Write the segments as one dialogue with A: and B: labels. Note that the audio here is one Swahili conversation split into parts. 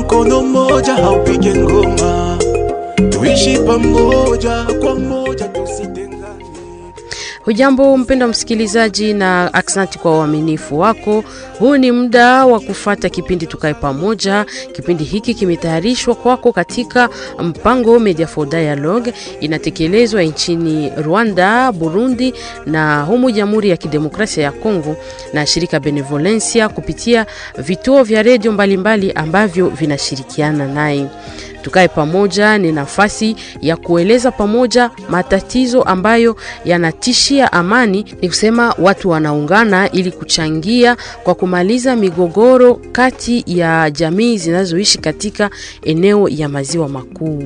A: mkono mmoja haupige ngoma, tuishi pamoja kwa moja, tusitengane.
B: Hujambo mpendwa msikilizaji, na aksanti kwa uaminifu wako. Huu ni muda wa kufata kipindi Tukae Pamoja. Kipindi hiki kimetayarishwa kwako katika mpango Media for Dialogue, inatekelezwa nchini Rwanda, Burundi na humu Jamhuri ya Kidemokrasia ya Kongo na shirika Benevolencia kupitia vituo vya redio mbalimbali ambavyo vinashirikiana naye. Tukae pamoja ni nafasi ya kueleza pamoja matatizo ambayo yanatishia amani, ni kusema watu wanaungana ili kuchangia kwa kumaliza migogoro kati ya jamii zinazoishi katika eneo ya maziwa makuu.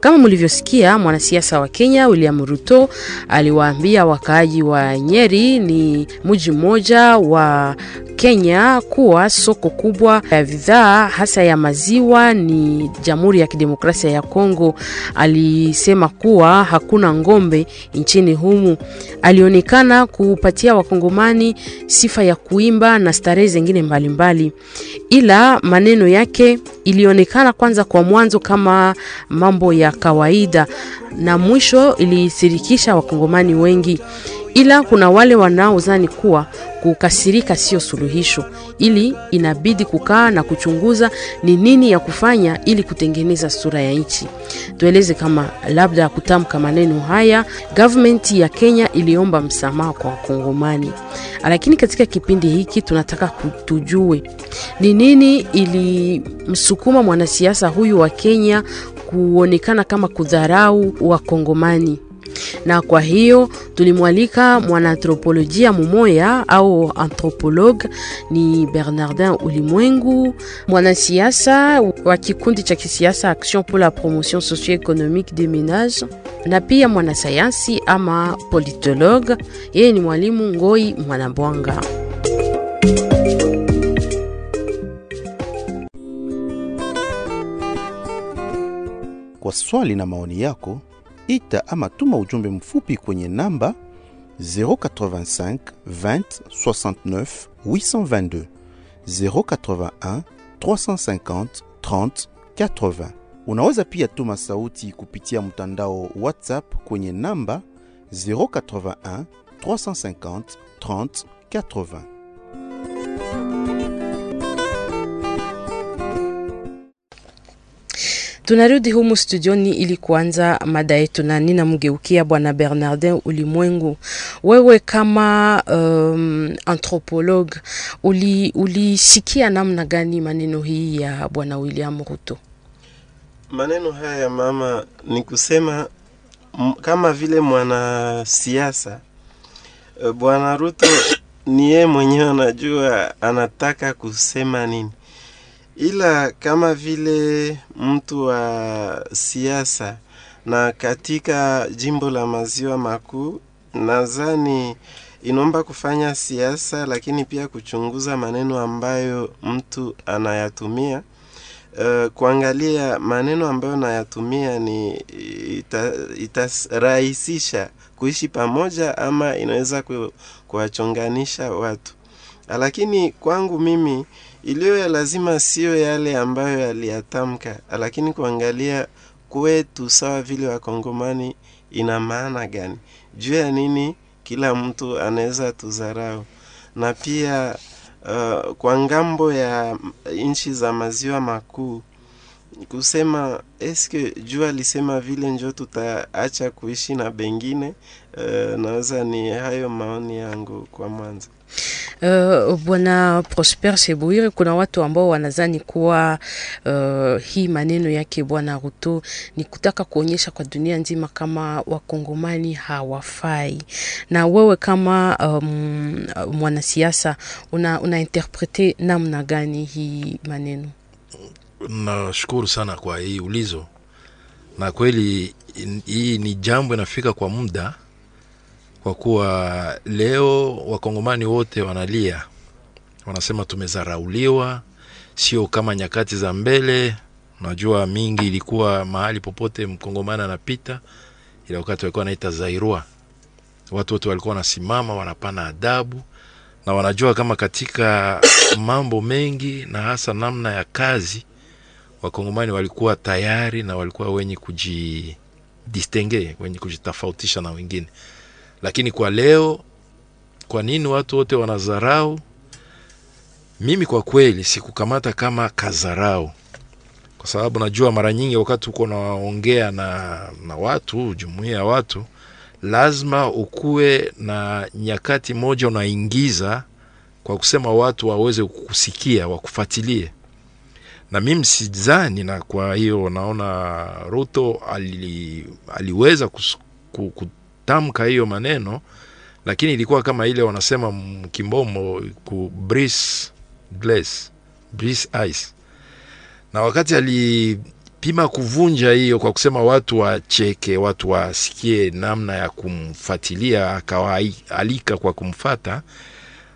B: Kama mlivyosikia, mwanasiasa wa Kenya William Ruto aliwaambia wakaaji wa Nyeri, ni mji mmoja wa Kenya, kuwa soko kubwa ya bidhaa hasa ya maziwa ni Jamhuri ya Kidemokrasia ya Kongo. Alisema kuwa hakuna ng'ombe nchini humu. Alionekana kupatia wakongomani sifa ya kuimba na starehe zingine mbalimbali, ila maneno yake ilionekana kwanza kwa mwanzo kama mambo ya kawaida na mwisho ilisirikisha wakongomani wengi, ila kuna wale wanaozani kuwa kukasirika sio suluhisho, ili inabidi kukaa na kuchunguza ni nini ya kufanya ili kutengeneza sura ya nchi. Tueleze kama labda kutamka maneno haya, government ya Kenya iliomba msamaha kwa wakongomani, lakini katika kipindi hiki tunataka tujue ni nini ilimsukuma mwanasiasa huyu wa Kenya kuonekana kama kudharau wakongomani na kwa hiyo tulimwalika mwanaanthropolojia mumoya au anthropologue ni Bernardin Ulimwengu, mwanasiasa wa kikundi cha kisiasa Action pour la promotion socio-économique des ménages, na pia mwanasayansi ama politologue. Yeye ni mwalimu Ngoi Mwanabwanga.
C: Kwa swali na maoni yako ita ama tuma ujumbe mfupi kwenye namba 085 20 69 822 081 350 30 80. Unaweza pia tuma sauti kupitia mtandao WhatsApp kwenye namba 081 350 30 80.
B: Tunarudi humu studioni ili kuanza mada yetu, na ninamgeukia bwana Bernardin Ulimwengu. Wewe kama um, anthropologue ulisikia uli namna gani maneno hii ya bwana William Ruto?
D: Maneno haya ya mama ni kusema kama vile mwanasiasa bwana Ruto ni yeye mwenyewe anajua anataka kusema nini ila kama vile mtu wa siasa na katika jimbo la maziwa makuu, nadhani inaomba kufanya siasa, lakini pia kuchunguza maneno ambayo mtu anayatumia. Uh, kuangalia maneno ambayo nayatumia ni itarahisisha ita kuishi pamoja ama inaweza kuwachonganisha watu, lakini kwangu mimi iliyo ya lazima siyo yale ambayo yaliyatamka, lakini kuangalia kwetu sawa vile Wakongomani ina maana gani, juu ya nini kila mtu anaweza tuzarau, na pia uh, kwa ng'ambo ya nchi za maziwa makuu kusema eske juu alisema vile njo tutaacha kuishi na bengine. Uh, naweza ni hayo maoni yangu kwa mwanzo.
B: Uh, Bwana Prosper Sebuire, kuna watu ambao wanazani kuwa uh, hii maneno yake Bwana Ruto ni kutaka kuonyesha kwa dunia nzima kama wakongomani hawafai. Na wewe kama um, mwanasiasa una, una interprete namna gani hii maneno?
E: Nashukuru sana kwa hii ulizo, na kweli hii ni jambo inafika kwa muda kwa kuwa leo wakongomani wote wanalia, wanasema tumezarauliwa, sio kama nyakati za mbele. Unajua mingi ilikuwa mahali popote mkongomani anapita, ila wakati walikuwa wanaita zairua, watu wote walikuwa wanasimama wanapana adabu na wanajua kama katika mambo mengi na hasa namna ya kazi wakongomani walikuwa tayari na walikuwa wenye kujidistenge wenye kujitofautisha na wengine lakini kwa leo kwa nini watu wote wanadharau? Mimi kwa kweli sikukamata kama kazarau kwa sababu najua mara nyingi wakati uko naongea na, na watu jumuia ya watu lazima ukuwe na nyakati moja unaingiza kwa kusema watu waweze kukusikia wakufuatilie. Na mimi sidhani na kwa hiyo naona ruto ali, aliweza kus, ku, kutamka hiyo maneno lakini ilikuwa kama ile wanasema mkimbomo ku glass breeze ice. Na wakati alipima kuvunja hiyo kwa kusema watu wacheke watu wasikie namna ya kumfatilia, akawaalika kwa kumfata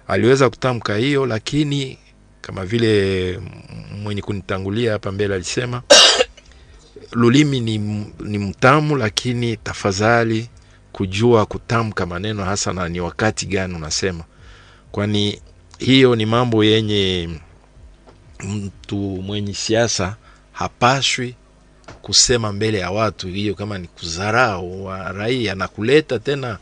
E: aliweza kutamka hiyo lakini kama vile mwenye kunitangulia hapa mbele alisema lulimi ni, ni mtamu lakini tafadhali kujua kutamka maneno hasa na ni wakati gani unasema. Kwani hiyo ni mambo yenye mtu mwenye siasa hapashwi kusema mbele ya watu. Hiyo kama ni kudharau wa raia na kuleta tena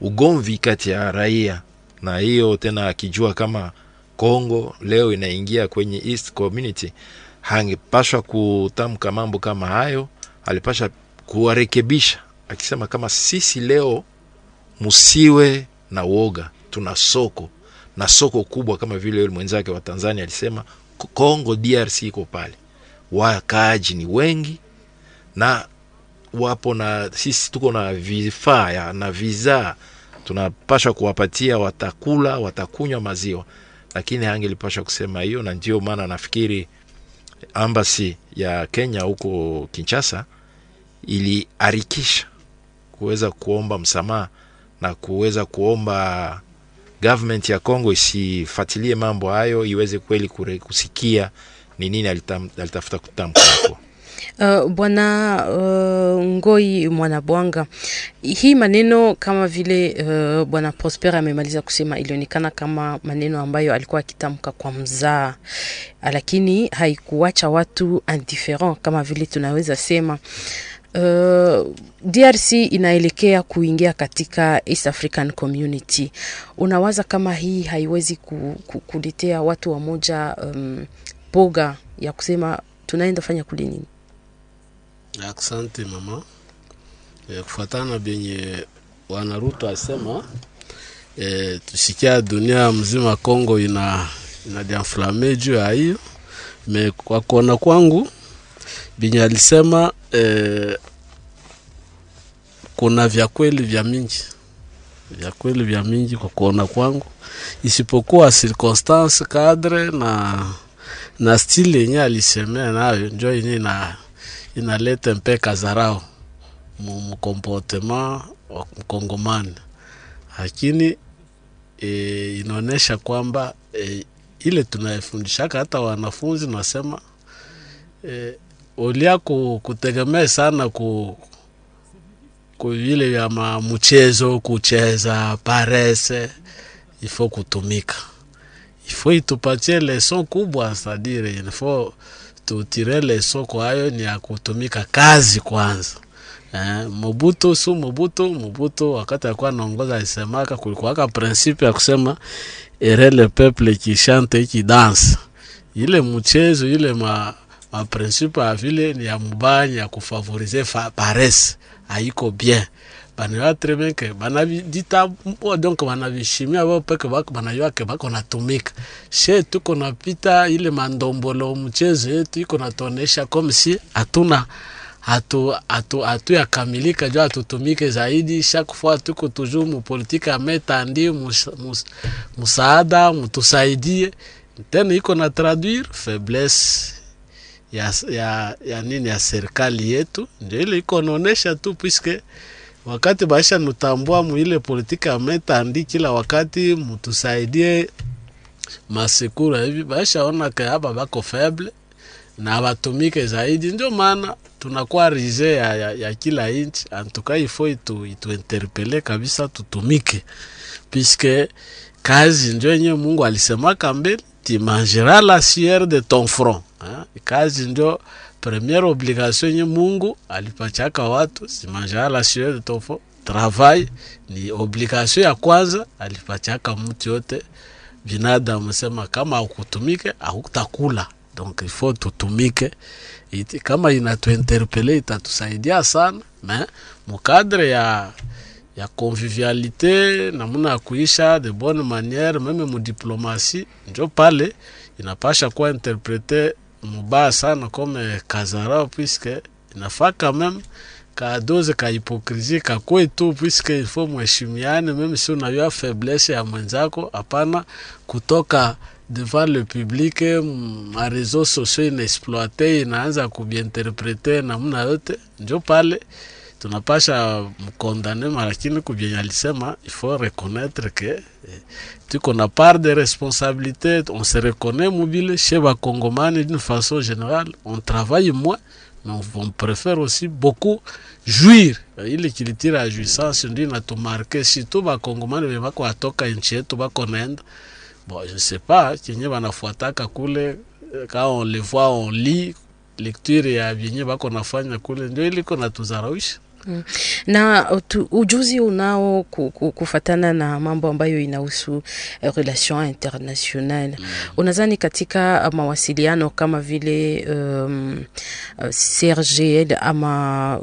E: ugomvi kati ya raia na hiyo tena akijua kama Kongo leo inaingia kwenye East Community, hangepashwa kutamka mambo kama hayo, alipasha kuwarekebisha akisema kama sisi leo msiwe na woga, tuna soko na soko kubwa kama vile yule mwenzake wa Tanzania alisema Kongo DRC iko pale, wakaaji ni wengi na wapo na sisi tuko na vifaa na vizaa. Tunapashwa kuwapatia, watakula watakunywa maziwa, lakini angelipasha kusema hiyo, na ndio maana nafikiri ambasi ya Kenya huko Kinshasa iliharikisha kuweza kuomba msamaha na kuweza kuomba government ya Congo isifuatilie mambo hayo, iweze kweli kure, kusikia ni nini alitafuta kutamka.
B: Uh, bwana uh, Ngoi Mwanabwanga, hii maneno kama vile uh, bwana Prosper amemaliza kusema, ilionekana kama maneno ambayo alikuwa akitamka kwa mzaa, lakini haikuacha watu indifferent kama vile tunaweza sema. Uh, DRC inaelekea kuingia katika East African Community. Unawaza kama hii haiwezi ku, ku, kuletea watu wamoja um, boga ya kusema tunaenda fanya kule nini?
F: Asante mama. E, kufuatana na benye Bwana Ruto asema e, tusikia dunia mzima Kongo ina ina diaflame juu ya hiyo me kwa kuona kwangu benye alisema e, kuna vya kweli vya mingi. Vya kweli vya mingi kwa kuona kwangu, isipokuwa circonstance cadre na na stili yenye alisemea nayo njo yenye ina, inaleta mpe kazarao mkomportema wa mkongomani, lakini e, inaonyesha kwamba e, ile tunayefundishaka hata wanafunzi nasema e, ulia kutegemea sana ku ku vile vya mchezo kucheza parese, ifo kutumika, ifo itupatie leson kubwa, sadire ifo tutire leson kwayo ni ya kutumika kazi kwanza. Eh, Mobutu su Mobutu Mobutu wakati alikuwa anaongoza alisemaka, kulikuwaka prinsipe ya kusema ere le peuple qui chante. Ile mchezo ile ma, ma prinsipe ya vile ni ya mubaya ya kufavorize fa paresse haiko bien. Banayua très bien ke banavita donc banavishimia bao bako banayua ke bako natumika she tuko napita ile mandombolo mchezo yetu iko natuonesha comme si hatuna hatu hatu hatu yakamilika jo hatutumike zaidi chaque fois tuko toujours mu politique ametandi mus, mus, musaada mutusaidie tena iko na traduire faiblesse ya, ya, ya nini ya serikali yetu, ndio ile iko naonesha tu, puisque wakati baisha nutambua muile politika ametandi kila wakati mutusaidie masekura hivi, baisha ona ke hapa bako feble na batumike zaidi, ndio maana tunakuwa rize ya, ya, ya kila inchi. Antuka ifo itu, itu interpele kabisa tutumike puisque kazi njo yenye mungu alisemaka mbele. Tu la sueur de ton front ha? kazi ndio première obligation yenye mungu alipachaka watu si mangeras la sueur de ton travail ni obligation ya kwanza alipachaka mtu yote. Binadamu sema kama ukutumike akutakula donc il faut tutumike. Iti, kama inatuinterpele itatusaidia sana. Me mukadre ya ya convivialité namuna kuisha de bonne manière meme mudiplomatie njo pale inapasha kuwa interprete mubaya sana comme kazara puisque inafaa quand même kadoze ka hypocrisie kakwe tu puisque faut mheshimiane meme si unajua faiblesse ya mwenzako hapana kutoka devant le public ma réseaux sociaux inaexploite inaanza kubiinterprete namna yote njo pale tunapasha mkondane lakini kubyenye alisema il faut reconnaître que eh, tuko na part de responsabilité on se reconnaît mobile chez bakongomani d'une façon générale on travaille moins mais on, préfère aussi beaucoup jouir. Ile kilitira ya jouissance ndio inatumarke surtout bakongomani be bako atoka nchi yetu bako naenda bon je sais pas kenye banafuataka kule quand on les voit on lit lecture ya vyenye bako nafanya kule. Ndio iliko natuzarawisha.
B: Na utu, ujuzi unao ku- ku- kufatana na mambo ambayo inahusu eh, relation international mm. unadhani katika uh, mawasiliano kama vile um, uh, CRGL ama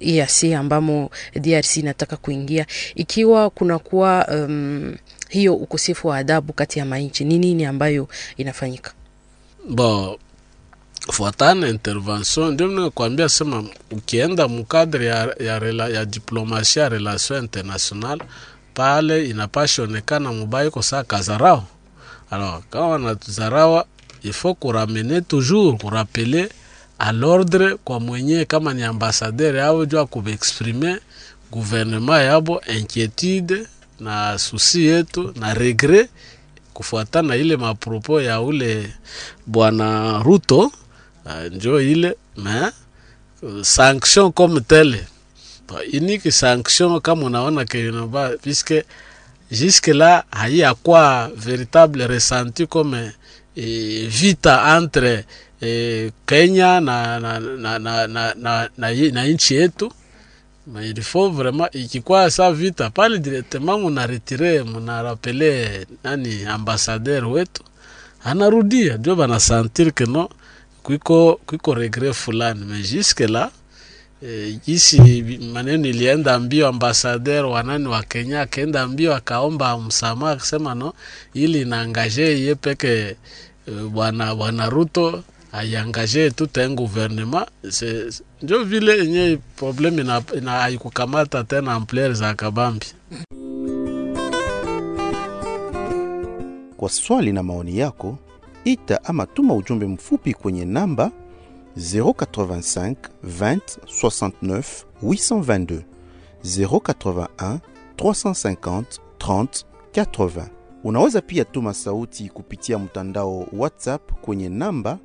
B: EAC ambamo DRC inataka kuingia ikiwa kunakuwa um, hiyo ukosefu wa adabu kati ya manchi ni nini ambayo inafanyika?
F: Bon fuatana intervention. Ndio nakwambia sema ukienda mukadre ya, ya, rela, ya diplomasia ya relation international pale inapasha onekana saa kazarao alors kama wanazarawa ifo kuramene toujours kurapele a l'ordre kwa mwenye kama ni ambassadeur yabo jua kuexprime gouvernement yabo inquiétude na susi yetu na regret kufuatana na ile mapropo ya ule bwana Ruto uh, njo ile uh, sanction comme telle. Unique sanction kama unaona ke puisque jusque là haiyakuwa véritable ressenti comme eh, vita entre eh, Kenya na, na, na, na, na, na, na, na nchi yetu. Il faut vraiment ikikuwa sa vita pale directement munaretire munarapele nani ambassadeur wetu. Anarudia ndio banasentir que no kwiko kwiko regret fulani. Me jusque là eh, jinsi maneno ilienda mbio ambasader wanani wa Kenya akaenda mbio akaomba msamaha akasema no ili naangaje ye peke eh, bwana Ruto aiangaje tout un gouvernement. Njo vile yenye problème ina, ina haikukamata tena ampleur za kabambi.
C: Kwa swali na maoni yako, ita ama tuma ujumbe mfupi kwenye namba 085 20 69 822 081 350 30 80. Unaweza pia tuma sauti kupitia mtandao WhatsApp kwenye namba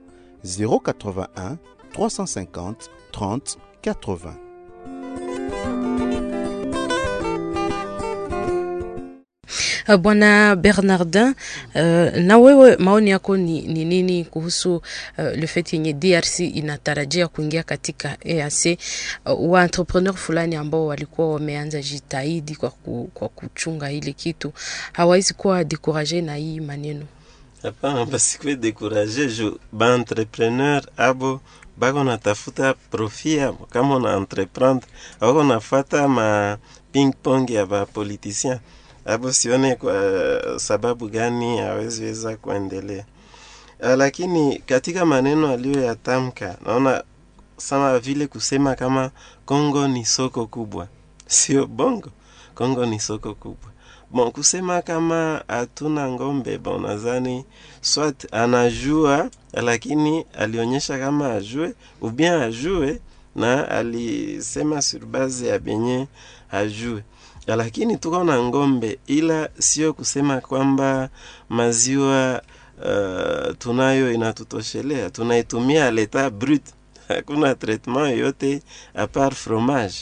C: 081 350 30 80.
B: Bwana Bernardin, uh, na wewe maoni yako ni, ni nini kuhusu uh, le fait yenye DRC inatarajia kuingia katika EAC? Uh, wa entrepreneur fulani ambao walikuwa wameanza jitahidi kwa, ku, kwa kuchunga ile kitu hawawezi kuwa dekuraje na hii maneno
D: hapana basikwe dekuraje ju baentrepreneur abo bako natafuta profi yabo kama una entreprendre awako nafata ma ping pong ya bapoliticien abo sione kwa sababu gani haweziweza kuendelea Ah, lakini katika maneno aliyoyatamka naona sama vile kusema kama Kongo ni soko kubwa, sio bongo. Kongo ni soko kubwa. Bon, kusema kama hatuna ngombe, bon, nadhani swat anajua, lakini alionyesha kama ajue ubien ajue, na alisema sur base ya benye ajue lakini tuko na ngombe, ila sio kusema kwamba maziwa uh, tunayo inatutoshelea. Tunaitumia leta brut, hakuna traitement yoyote apart fromage,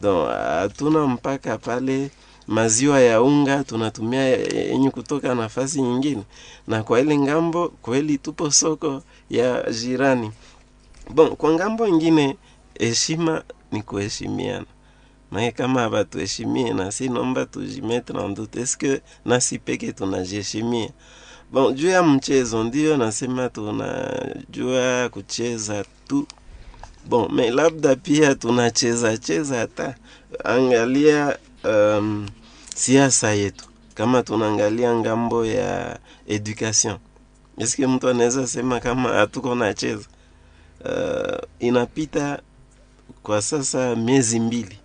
D: donc hatuna mpaka pale maziwa ya unga tunatumia yenye kutoka nafasi nyingine, na kwa ile ng'ambo kweli tupo soko ya jirani. Bon, kwa ng'ambo ingine heshima ni kuheshimiana mae kama abatuheshimie nasi nomba tujimetre en doute eske nasi peke tunajiheshimia bon juu ya mchezo ndio nasema tunajua kucheza tu. Bon me labda pia tunacheza cheza hata. Angalia um, siasa yetu. Kama tunaangalia ng'ambo ya education. Eske mtu anaweza sema kama hatuko nacheza uh, inapita kwa sasa miezi mbili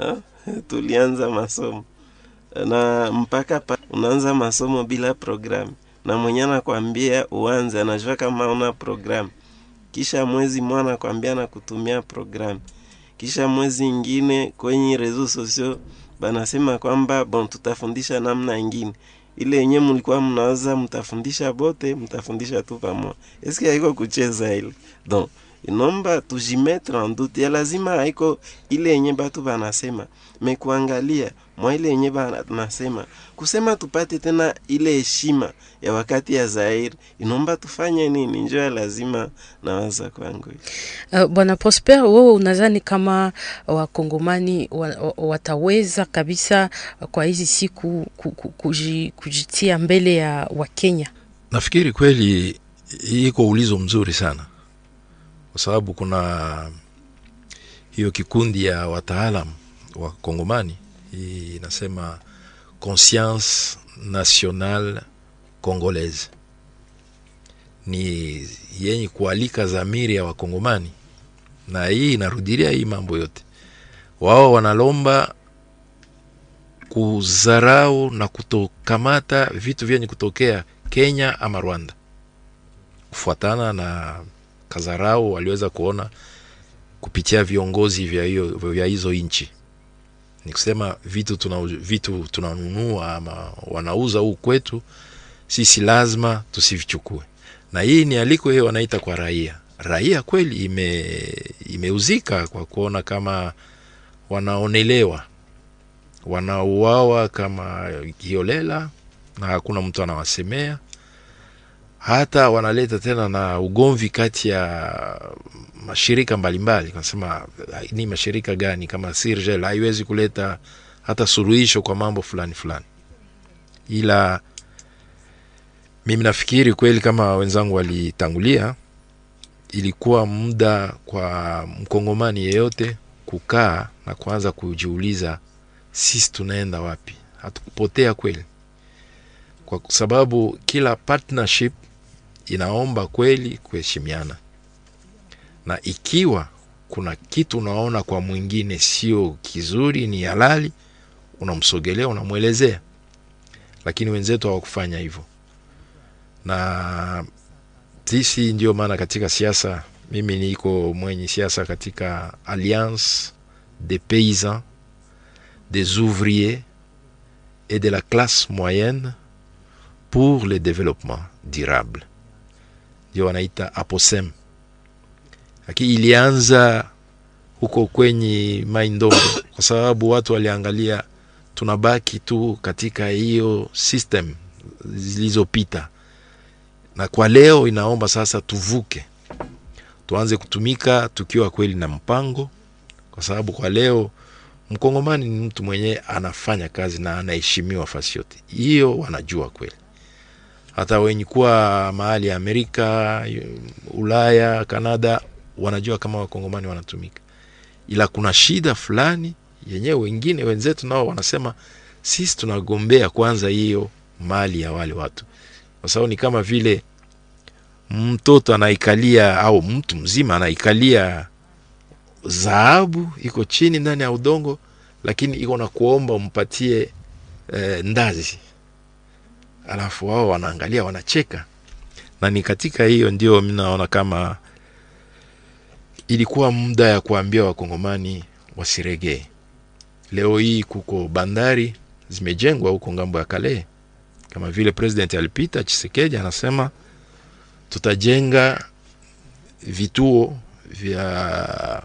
D: ha? tulianza masomo. Na mpaka pa, unaanza masomo bila programu. Na mwenye anakwambia uanze anajua kama una programu. Kisha mwezi mwa anakwambia na kutumia programu. Kisha mwezi ingine kwenye rezo sosio banasema kwamba bon tutafundisha namna ingine. Ile yenye mlikuwa mnaweza mtafundisha bote mtafundisha tu pamoja. Eske haiko kucheza ile? Donc inomba tujimetre en doute. Ya lazima haiko ile yenye batu banasema. Me kuangalia mwa ile yenye banasema. Kusema tupate tena ile heshima ya wakati ya Zaire. Inomba tufanye nini? Njo ya lazima nawaza kwangu.
B: Uh, Bwana Prosper, wewe unadhani kama wakongomani wa, wa, wataweza kabisa kwa hizi siku ku- ku- kuji- kujitia mbele ya Wakenya?
E: nafikiri kweli iko ulizo mzuri sana kwa sababu kuna hiyo kikundi ya wataalam wa kongomani hii inasema conscience nationale congolaise. Ni yenye kualika dhamiri ya wakongomani na hii inarudilia hii mambo yote. Wao wanalomba kuzarau na kutokamata vitu vyenye kutokea kenya ama rwanda kufuatana na kazarau waliweza kuona kupitia viongozi vya hiyo vya hizo nchi. Ni kusema vitu tuna vitu tunanunua ama wanauza huu kwetu sisi lazima tusivichukue. Na hii ni aliko hiyo wanaita kwa raia. Raia kweli ime imeuzika kwa kuona kama wanaonelewa. Wanauawa kama kiolela na hakuna mtu anawasemea hata wanaleta tena na ugomvi kati ya mashirika mbalimbali. Nasema ni mashirika gani? Kama sirgel haiwezi kuleta hata suluhisho kwa mambo fulani fulani. Ila mimi nafikiri kweli kama wenzangu walitangulia ilikuwa muda kwa mkongomani yeyote kukaa na kuanza kujiuliza sisi tunaenda wapi? Hatukupotea kweli. Kwa sababu kila partnership inaomba kweli kuheshimiana. Na ikiwa kuna kitu unaona kwa mwingine sio kizuri ni halali unamsogelea unamwelezea. Lakini wenzetu hawakufanya hivyo. Na sisi ndio maana katika siasa mimi niko mwenye siasa katika alliance des paysans des ouvriers et de la classe moyenne pour le développement durable ndio wanaita aposem. Lakini ilianza huko kwenye maindombe kwa sababu watu waliangalia tunabaki tu katika hiyo system zilizopita. Na kwa leo inaomba sasa tuvuke. Tuanze kutumika tukiwa kweli na mpango. Kwa sababu kwa leo mkongomani ni mtu mwenyewe anafanya kazi na anaheshimiwa fasi yote. Hiyo wanajua kweli hata wenye kuwa mahali ya amerika ulaya kanada wanajua kama wakongomani wanatumika. Ila kuna shida fulani yenyewe wengine wenzetu nao wanasema sisi tunagombea kwanza hiyo mali ya wale watu. Kwa sababu ni kama vile mtoto anaikalia au mtu mzima anaikalia dhahabu iko chini ndani ya udongo lakini iko na kuomba umpatie eh, ndazi alafu wao wanaangalia wanacheka. Na ni katika hiyo ndio mi naona kama ilikuwa muda ya kuambia wakongomani wasiregee. Leo hii kuko bandari zimejengwa huko ng'ambo ya kale. Kama vile president alipita chisekeji anasema tutajenga vituo vya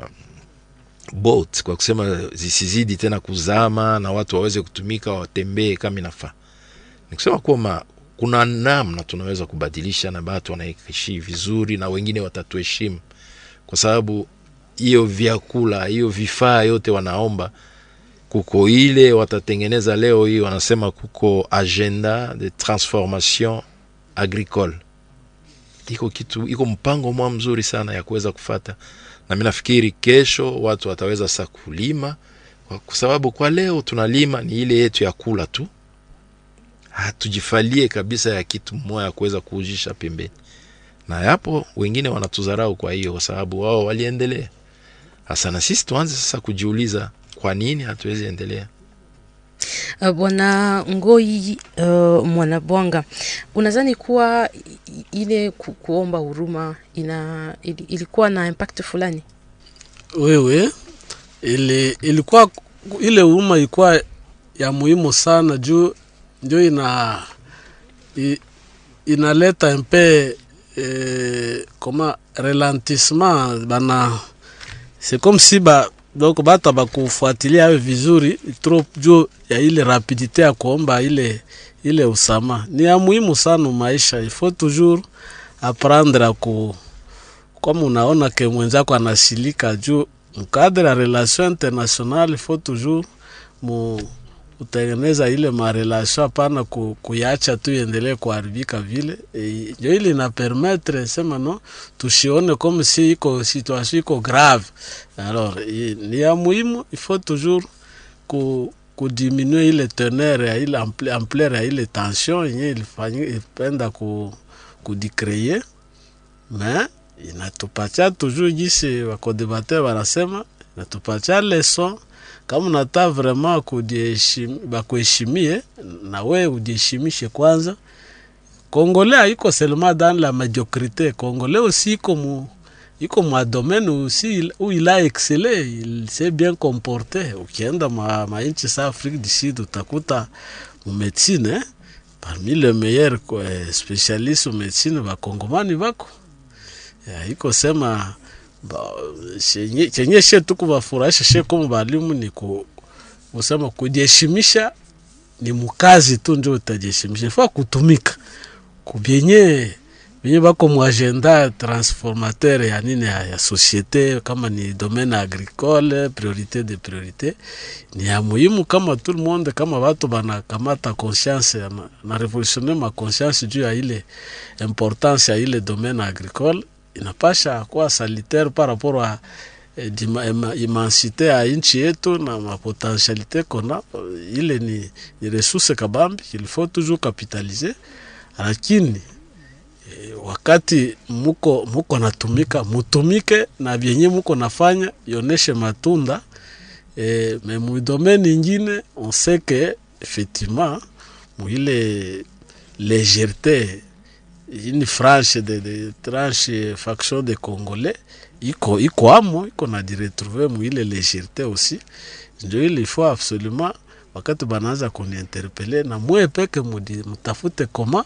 E: boat kwa kusema zisizidi tena kuzama na watu waweze kutumika watembee kama inafaa ni kusema kwamba kuna namna tunaweza kubadilisha na batu wanaishi vizuri na wengine watatuheshimu. Kwa sababu hiyo vyakula hiyo vifaa yote wanaomba kuko ile watatengeneza leo hii wanasema kuko agenda de transformation agricole. Iko kitu iko mpango mwa mzuri sana ya kuweza kufata. Na mi nafikiri kesho watu wataweza sa kulima. Kwa sababu kwa leo tunalima ni ile yetu ya kula tu hatujifalie kabisa ya kitu moya ya kuweza kuujisha pembeni. Na yapo wengine wanatudharau kwa hiyo kwa sababu wao waliendelea. Hasa na sisi tuanze sasa kujiuliza kwa nini hatuwezi endelea?
B: Uh, Bwana Ngoi uh, Mwanabwanga, unadhani kuwa ile ku, kuomba huruma ina ili, ilikuwa na impact fulani?
F: wewe ili, ilikuwa ile huruma ilikuwa ya muhimu sana juu ndio ina inaleta mpe eh, koma relentissement bana c'est comme si ba donc bata bakufuatilia awe vizuri trop juu ya ile rapidite ya kuomba ile ile usama ni ya muhimu sana maisha. Il faut toujours apprendre ku kama unaona ke mwenzako anasilika juu mkadre ya relation internationale il faut toujours mu utengeneza ile marelation hapana ku, kuyacha tu iendelee kuharibika vile. E, ndio ili na permettre sema no tushione comme si iko situation iko grave. Alors i, ni ya muhimu il faut toujours ku kudiminue ile teneur ya ile ample- ampleur ya ile tension yenye ilifanyi ipenda ku kudikreye mais inatupatia toujours jinsi wakodebater wanasema inatupatia leson kama unataka vraiment bakuheshimie na we ujiheshimishe kwanza. Kongole haiko seulement dans la médiocrité kongole aussi iko mu iko mwa domaine usi où il a bien comporté. Ukienda ma, ma nchi sa afrique du sud utakuta mumédecine eh? parmi le meilleur eh, spécialiste médecine bakongomani bako. Iko sema chenye she tu kubafurahisha she kama balimu ni ku, kusema kujiheshimisha ni mukazi tu ndio utajiheshimisha. Fa kutumika kubyenye benye bako muagenda transformateur ya nini ya, ya societe kama ni domaine agricole priorité de priorité ni ya muhimu kama tout le monde kama watu banakamata conscience na, na revolutionner ma conscience juu ya ile importance ya ile domaine agricole inapasha kuwa salitaire par rapport a eh, dima- ema- immensité ya nchi yetu na mapotentialité kona ile ni, ni resource kabambi ilifo toujours capitaliser. Lakini eh, wakati muko muko natumika mutumike na vyenye muko nafanya ioneshe matunda e, me mudomene ingine on sait que effectivement muile légèreté une franche de, de tranche faction de congolais. Iko iko amo iko na jiretrouve muile légèreté aussi. Ndio ile il faut absolument wakati banaanza kuniinterpele na mwe peke mutafute koma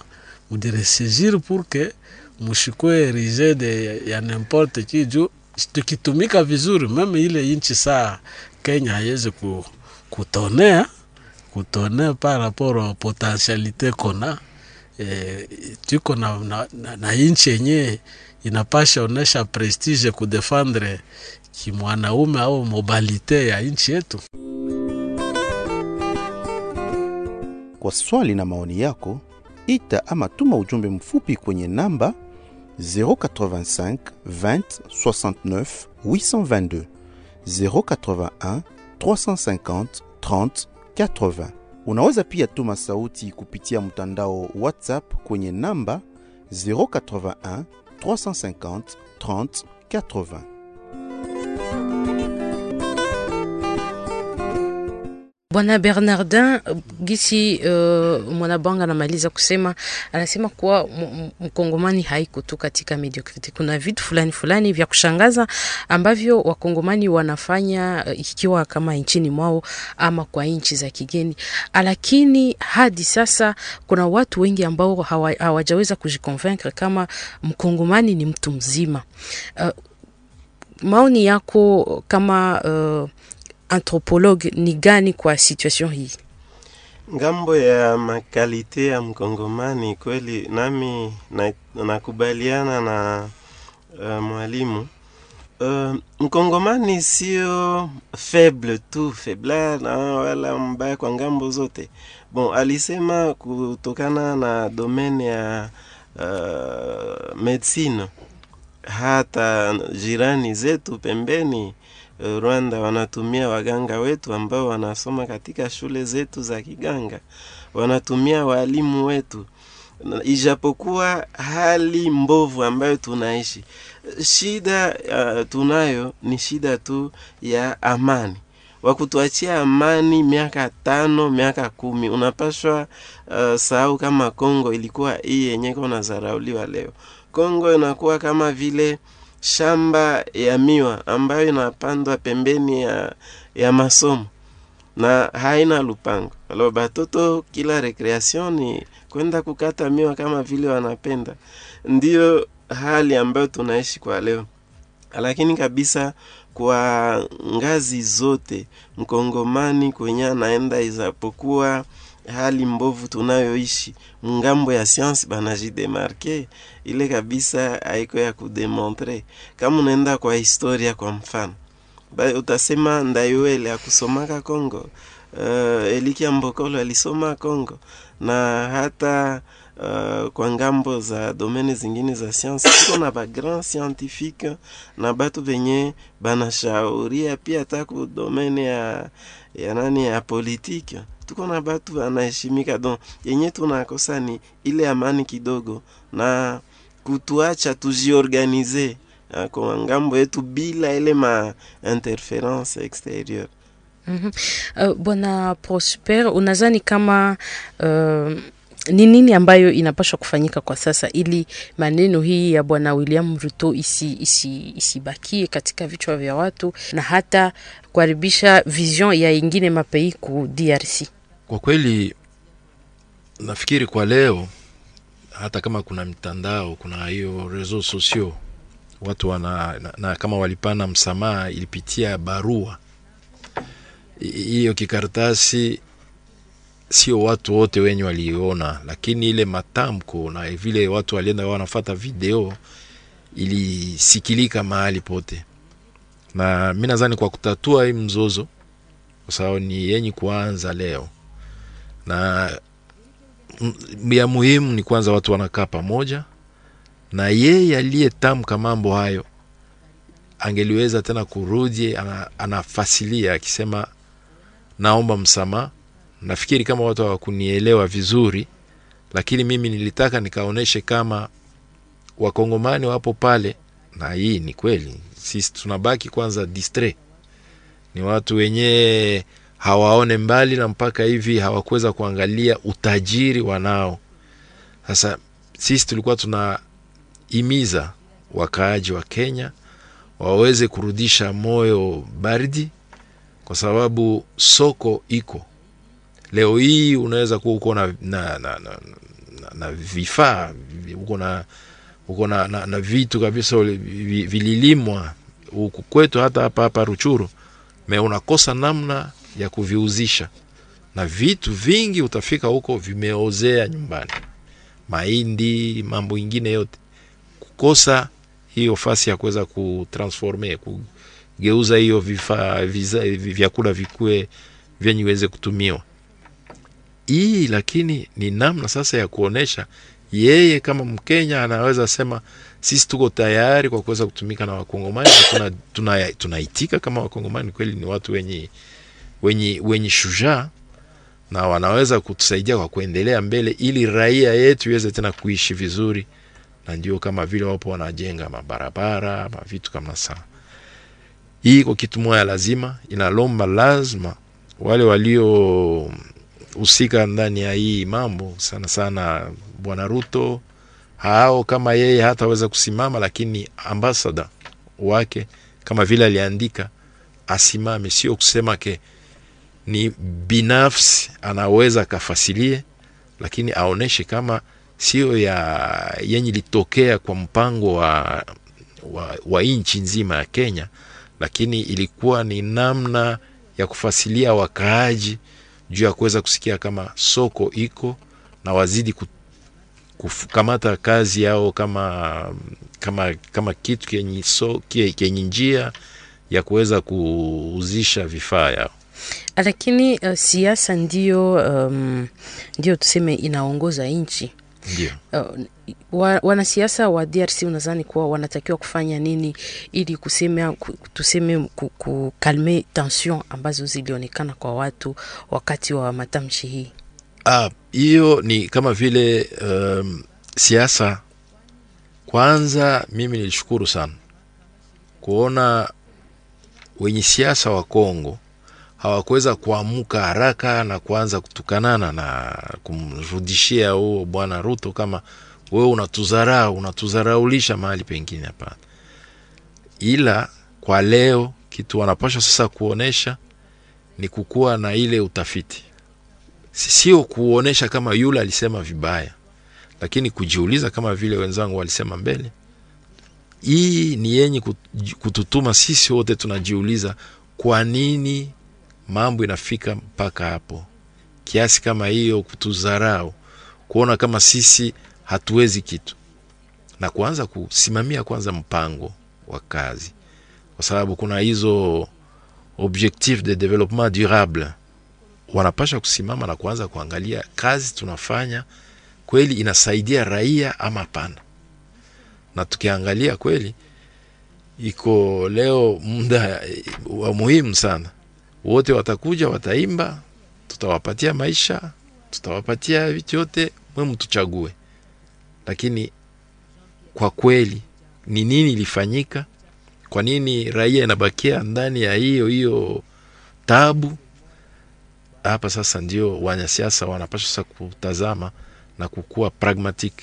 F: mudiresaisir pour que mushikwe erige de ya n'importe qui. Juu tukitumika vizuri meme ile inchi saa Kenya haiwezi ku, kutonea kutonea par rapport au potentialité kona eh, tuko na, na, na, na inchi yenye inapasha onesha prestige kudefendre kimwanaume au mobalite ya nchi yetu.
C: Kwa swali na maoni yako, ita ama tuma ujumbe mfupi kwenye namba 085 20 69 822 081 350 30 80. Unaweza pia tuma sauti kupitia mtandao WhatsApp kwenye namba 081 350 30 80.
B: Bwana Bernardin gisi uh, mwanabanga anamaliza kusema, anasema kuwa mkongomani haiko tu katika mediocrity. Kuna vitu fulani fulani vya kushangaza ambavyo wakongomani wanafanya uh, ikiwa kama nchini mwao ama kwa nchi za kigeni, lakini hadi sasa kuna watu wengi ambao hawa- hawajaweza kujiconvaincre kama mkongomani ni mtu mzima uh, maoni yako kama uh, anthropologue ni gani kwa situation hii?
D: ng'ambo ya makalite ya mkongomani kweli nami na- nakubaliana na uh, mwalimu uh, mkongomani sio faible tu faible na wala mbaya kwa ng'ambo zote bon alisema kutokana na domene ya uh, medicine hata jirani zetu pembeni eh, Rwanda wanatumia waganga wetu ambao wanasoma katika shule zetu za kiganga, wanatumia walimu wetu, ijapokuwa hali mbovu ambayo tunaishi, shida uh, tunayo ni shida tu ya amani. Wakutuachia amani miaka tano miaka kumi unapashwa uh, sahau kama Kongo ilikuwa hii yenye kona zarauliwa leo. Kongo inakuwa kama vile shamba ya miwa ambayo inapandwa pembeni ya, ya masomo na haina lupango. Alo batoto kila rekreation ni kwenda kukata miwa kama vile wanapenda. Ndiyo hali ambayo tunaishi kwa leo, lakini kabisa kwa ngazi zote mkongomani kwenye anaenda, izapokuwa hali mbovu tunayoishi. Mngambo ya science banajidemarke ile kabisa haiko ya kudemontre. Kama unaenda kwa historia, kwa mfano. Ba, utasema Ndayuele akusomaka Kongo, uh, Elikia Mbokolo alisoma Kongo na hata uh, kwa ng'ambo za domene zingine za science tuko na ba grand scientifique na batu venye banashauria pia hata ku domene ya, ya nani ya politike tuko na batu banaheshimika. Don yenye tunakosa ni ile amani kidogo na kutuacha tujiorganize uh, kwa ng'ambo yetu bila ile ma interference exterieur.
B: Mhm. Uh, Bwana Prosper, unazani kama uh, ni nini ambayo inapaswa kufanyika kwa sasa ili maneno hii ya Bwana William Ruto isi, isi, isibakie katika vichwa vya watu na hata kuharibisha vision ya ingine mapei ku DRC?
E: Kwa kweli nafikiri kwa leo, hata kama kuna mitandao, kuna hiyo reseaux sociaux, watu wana na, na kama walipana msamaha ilipitia barua. Hiyo kikaratasi, sio watu wote wenye waliona, lakini ile matamko na vile watu walienda wanafata video ilisikilika mahali pote, na mi nadhani kwa kutatua hii mzozo, kwa sababu ni yenye kuanza leo na ya muhimu ni kwanza watu wanakaa pamoja, na yeye aliyetamka mambo hayo angeliweza tena kurudi ana, anafasilia akisema naomba msamaha. Nafikiri kama watu hawakunielewa vizuri, lakini mimi nilitaka nikaoneshe kama wakongomani wapo pale, na hii ni kweli. Sisi tunabaki kwanza distre, ni watu wenyewe hawaone mbali na mpaka hivi hawakuweza kuangalia utajiri wanao. Sasa sisi tulikuwa tunahimiza wakaaji wa Kenya waweze kurudisha moyo baridi, kwa sababu soko iko leo hii. Unaweza kuwa uko na, na, na, na, na, na vifaa uko na uko na, na, na vitu kabisa vililimwa huku kwetu, hata hapa hapa Ruchuru, me unakosa namna ya kuviuzisha, na vitu vingi utafika huko vimeozea nyumbani, mahindi, mambo ingine yote, kukosa hiyo fasi ya kuweza kutransforme kugeuza hiyo vifaa vyakula vikue vyenye iweze kutumiwa. Hii lakini ni namna sasa ya kuonesha yeye kama Mkenya anaweza sema sisi tuko tayari kwa kuweza kutumika na Wakongomani. Tunaitika tuna, tuna, kama Wakongomani. Kweli ni watu wenye, wenye, wenye shujaa na wanaweza kutusaidia kwa kuendelea mbele ili raia yetu iweze tena kuishi vizuri, na ndio kama vile wapo wanajenga mabarabara mavitu kama saa hii. Kwa kitu moja lazima inalomba lazima wale walio husika ndani ya hii mambo sana sana bwana Ruto hao kama yeye hataweza kusimama, lakini ambasada wake kama vile aliandika asimame, sio kusema ke ni binafsi anaweza akafasilie, lakini aoneshe kama sio ya yenye litokea kwa mpango wa, wa wa, wa nchi nzima ya Kenya, lakini ilikuwa ni namna ya kufasilia wakaaji juu ya kuweza kusikia kama soko iko na wazidi kukamata kazi yao kama kama kama kitu kenye so, kenye njia ya kuweza kuuzisha vifaa yao.
B: Lakini uh, siasa ndio um, ndio tuseme inaongoza nchi uh, wa, wanasiasa wa DRC unadhani kuwa wanatakiwa kufanya nini ili kuseme, ku- tuseme ku- kukalme tension ambazo zilionekana kwa watu wakati wa matamshi hii?
E: Ah, ni kama vile um, siasa. Kwanza mimi nilishukuru sana kuona wenye siasa wa Kongo hawakuweza kuamka haraka na kuanza kutukanana na kumrudishia huo bwana Ruto kama wewe unatudharau, unatudharaulisha mahali pengine. Hapana, ila kwa leo kitu wanapaswa sasa kuonesha ni kukuwa na ile utafiti sio kuonesha kama yule alisema vibaya, lakini kujiuliza kama vile wenzangu walisema mbele. Hii ni yenye kututuma sisi wote tunajiuliza, kwa nini mambo inafika mpaka hapo kiasi kama hiyo, kutudharau, kuona kama sisi hatuwezi kitu, na kuanza kusimamia kwanza mpango wa kazi, kwa sababu kuna hizo objectif de développement durable wanapasha kusimama na kuanza kuangalia kazi tunafanya kweli inasaidia raia ama hapana. Na tukiangalia kweli, iko leo muda wa muhimu sana. Wote watakuja wataimba, tutawapatia maisha, tutawapatia vitu yote, mwe mtuchague. Lakini kwa kweli ni nini ilifanyika? Kwa nini raia inabakia ndani ya hiyo hiyo tabu? hapa sasa ndio wanasiasa wanapaswa sasa kutazama na kukuwa pragmatic,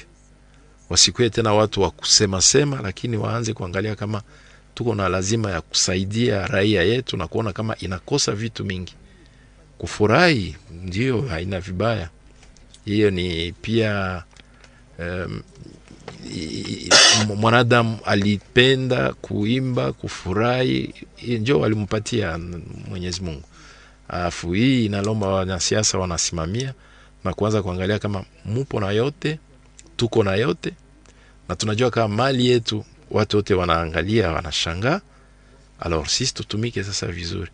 E: wasikuwe tena watu wa kusema sema, lakini waanze kuangalia kama tuko na lazima ya kusaidia raia yetu na kuona kama inakosa vitu mingi. Kufurahi ndio haina vibaya, hiyo ni pia um, mwanadamu alipenda kuimba, kufurahi, njo walimpatia Mwenyezi Mungu. Alafu hii inalomba wanasiasa wanasimamia na kuanza kuangalia kama mupo na yote, tuko na yote, na tunajua kama mali yetu watu wote wanaangalia, wanashangaa. Alors sisi tutumike sasa vizuri.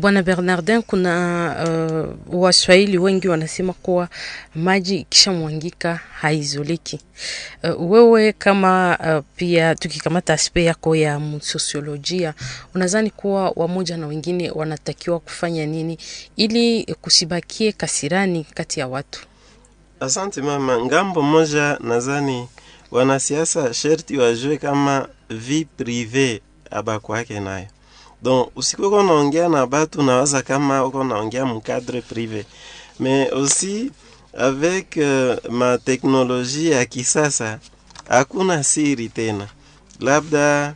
B: Bwana Bernardin, kuna uh, Waswahili wengi wanasema kuwa maji ikishamwangika haizoleki. Uh, wewe kama uh, pia tukikamata aspe yako ya sosiolojia, unadhani kuwa wamoja na wengine wanatakiwa kufanya nini ili kusibakie kasirani kati ya watu?
D: Asante mama. Ngambo moja nadhani wanasiasa sherti wajue kama vi prive abakwake nayo. Don usikuwe uko naongea na batu nawaza kama uko naongea mkadre prive mais aussi avec uh, ma teknolojia ya kisasa hakuna siri tena. Labda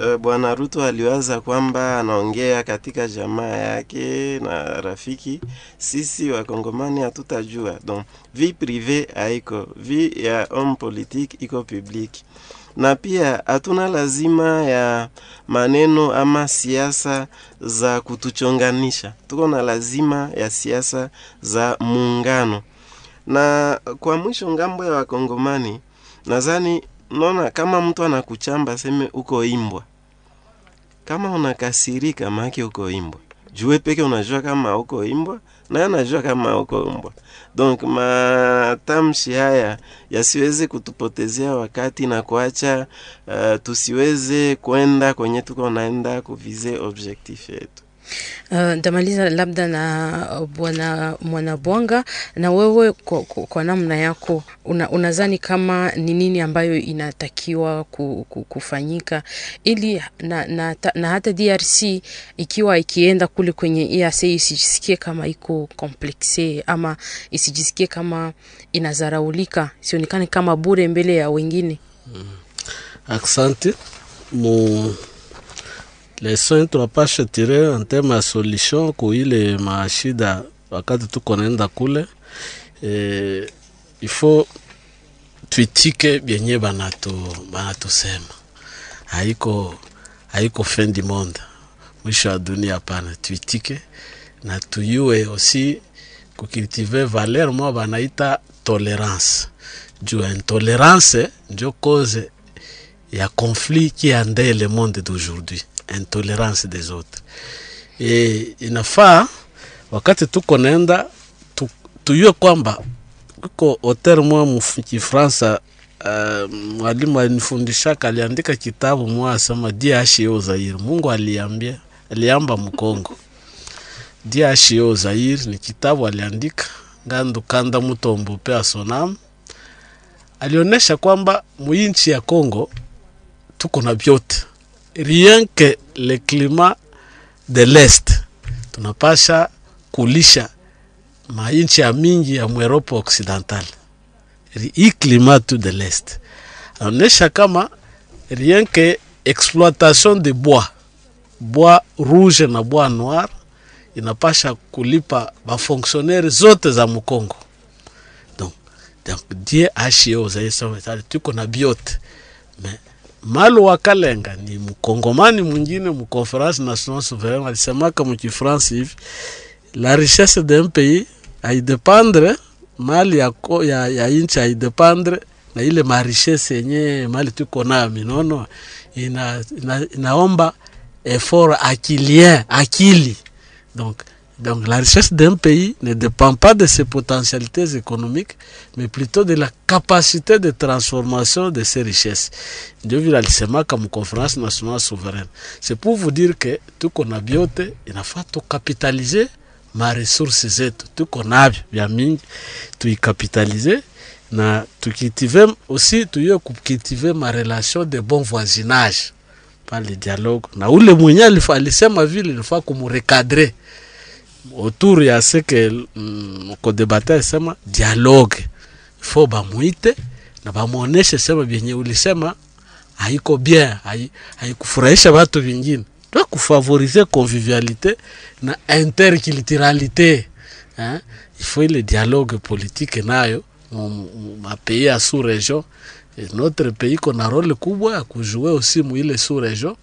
D: uh, bwana Ruto aliwaza kwamba anaongea katika jamaa yake na rafiki, sisi wakongomani hatutajua. Donc vie prive haiko, vie ya homme politique iko public, na pia hatuna lazima ya maneno ama siasa za kutuchonganisha. Tuko na lazima ya siasa za muungano. Na kwa mwisho, ng'ambo ya wakongomani, nadhani naona kama mtu anakuchamba seme uko imbwa, kama unakasirika maake uko imbwa, jue peke unajua kama uko imbwa naye anajua kama uko imbwa. Donc matamshi haya yasiweze kutupotezea wakati na kuacha uh, tusiweze kwenda kwenye tuko naenda kuvize objectif yetu.
B: Uh, labda na uh, bwana Mwanabwanga, na wewe kwa, kwa, kwa namna yako una, unazani kama ni nini ambayo inatakiwa ku, ku, kufanyika ili na, na, na hata DRC ikiwa ikienda kule kwenye EAC isijisikie kama iko komplekse ama isijisikie kama inazaraulika, sionekane kama bure mbele ya wengine.
F: Asante. Mu leson tunapasha tire en ya solution ku ile mashida wakati tuko naenda kule e, ifo tuitike byenye banatu banatusema haiko haiko fin du monde. Mwisho wa dunia hapana tuitike na tuyue aussi kukultive valeur mwa banaita tolerance juu intolerance njo cause ya conflit qui ande le monde d'aujourd'hui intolerance des autres. E, inafaa wakati tuko naenda tu, tuyue kwamba kuko hotel mwa mkifransa uh, mwalimu alinifundishaka aliandika kitabu mwa asema DHO Zaire. Mungu aliambia aliamba Mkongo DHO Zaire ni kitabu aliandika. Ngandu kanda mutombo pe asonam alionyesha kwamba muinchi ya Kongo tuko na vyote rien que le climat de l'est. Tunapasha kulisha mainchi ya mingi ya mweropa occidental. Hii climat tu de l'est. Anaonyesha kama rien que exploitation de bois bois rouge na bois noir inapasha kulipa bafonctionnaire zote za mkongo donc, donc die HO zaisema tuko na biote malu wa kalenga ni mkongomani mwingine mkonferansi national souverain alisemaka mukifransi hivi la richesse d'un pays aidependre mali ya, ya, ya inchi aidependre na ile marichesse yenye mali tuko nayo minono ina, ina, inaomba effort akilien akili donc donc la richesse d'un pays ne dépend pas de ses potentialités économiques mais plutôt de la capacité de transformation de ces richesses. Ndio vile alisemaka mconference nationale souveraine. C'est pour vous dire que tuko na vyote inafaa tukapitalize maresource zetu tuko navyo vya mingi tuikapitalize na tukitive aussi tuye kukitive marelation de bon voisinage. Pale dialogue. Na ule mwenye alisema vile ilifaa kumurekadre autour ya seke que mm, kodebate alisema dialogue. Ifo bamwite na bamwoneshe sema vyenye ulisema haiko bien hai- haikufurahisha watu vingine. Twa kufavorize convivialité na interculturalité eh? Ifo ile dialogue politique nayo mu- ya sous région notre pays kona role kubwa ya kujue aussi muile sous région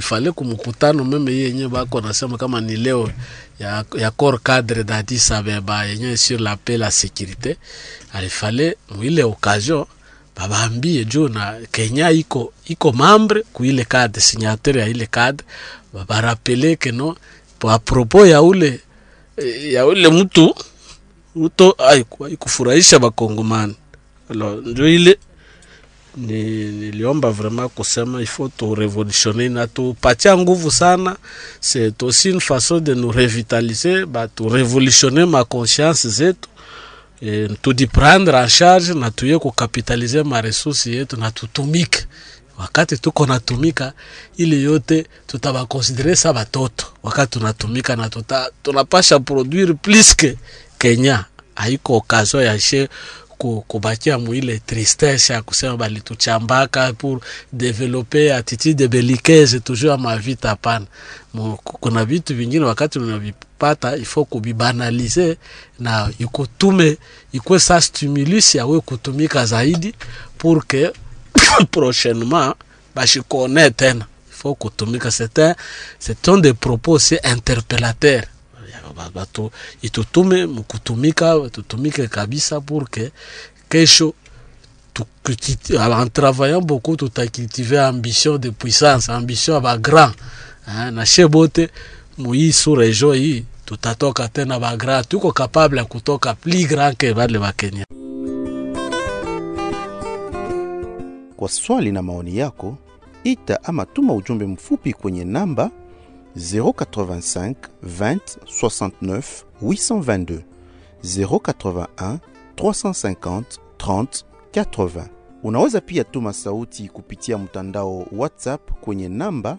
F: fallait kumkutano meme hii yenyewe bako nasema kama ni leo ya, ya corps cadre d'Addis Abeba yenyewe sur la paix la sécurité. Alifale mwile occasion babambie juu na Kenya iko iko membre kuile cadre signataire ya ile cadre. Babarapele que no a propos ya ule ya ule mtu uto haikufurahisha bakongomani ndio ile niliomba vraiment kusema il faut na tupatia nguvu sana. C'est aussi une façon de nous revitaliser ba tu revolutionner ma conscience zetu. E, tudiprendre en charge na tuye kukapitalize maresursi yetu na tutumike. Wakati tuko natumika ili yote tutabakonsidere sa batoto. Wakati tunatumika na tuta, tunapasha produire plus que kenya. Haiko occasion ya she kubakia mwile tristesse ya kusema balituchambaka pour develope attitude belikaise toujours ama vita hapana. Kuna vitu vingine wakati unavipata ifo kubibanalize na ikutume ikwe sa stimulus yawe kutumika zaidi pour que prochainement bashikone tena. Ifo kutumika. C'est un des propos c'est interpellateur Ba- batu itutume mkutumika tutumike kabisa purke kesho en travaillant beaucoup tutacultive ambition de puissance ambition ya bagrand na she bote muyi su region hii tutatoka tena bagrand tuko capable ya kutoka plus grand ke bale bakenya
C: Kwa swali na maoni yako, ita ama tuma ujumbe mfupi kwenye namba 085 20 69 822 081 350 30 80. Unaweza pia tuma sauti kupitia mtandao WhatsApp kwenye namba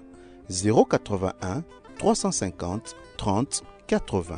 C: 081 350 30 80.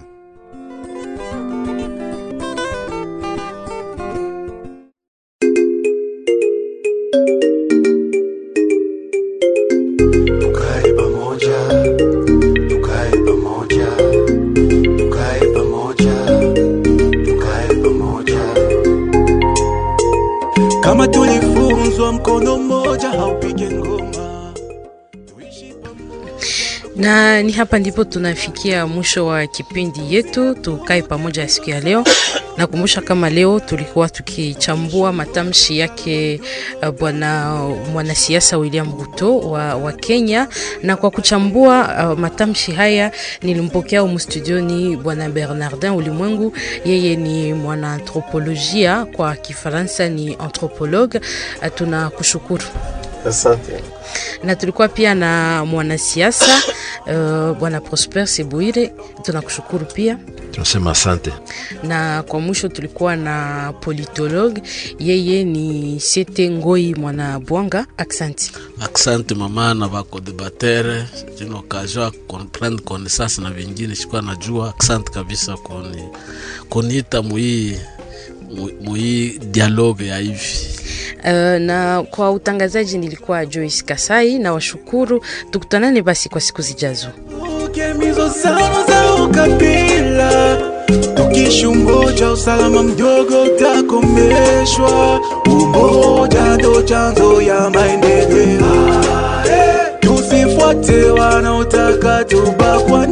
B: Ni hapa ndipo tunafikia mwisho wa kipindi yetu. Tukae pamoja ya siku ya leo. Nakumbusha kama leo tulikuwa tukichambua matamshi yake uh, bwana mwanasiasa william ruto wa, wa kenya. Na kwa kuchambua uh, matamshi haya nilimpokea humu studioni bwana bernardin ulimwengu. Yeye ni mwanaanthropolojia kwa kifaransa ni anthropologue. Uh, tunakushukuru
D: asante.
B: Na tulikuwa pia na mwanasiasa uh, bwana Prosper Sebuire, tunakushukuru pia.
E: Tunasema asante.
B: Na kwa mwisho tulikuwa na politologue, yeye ni Sete Ngoi mwana Bwanga. Asante.
F: Asante mama na bako debatere une occasion ya comprendre connaissance na vingine. Sikuwa najua. Asante kabisa kuni kuniita muhii muhii dialogue ya hivi
B: Uh, na kwa utangazaji nilikuwa Joyce Kasai na washukuru, tukutanane basi kwa siku zijazo.
A: Tukishumoja usalama mdogo utakomeshwa. Umoja ndo chanzo ya maendeleo, tusifuate wanaotaka tubakwa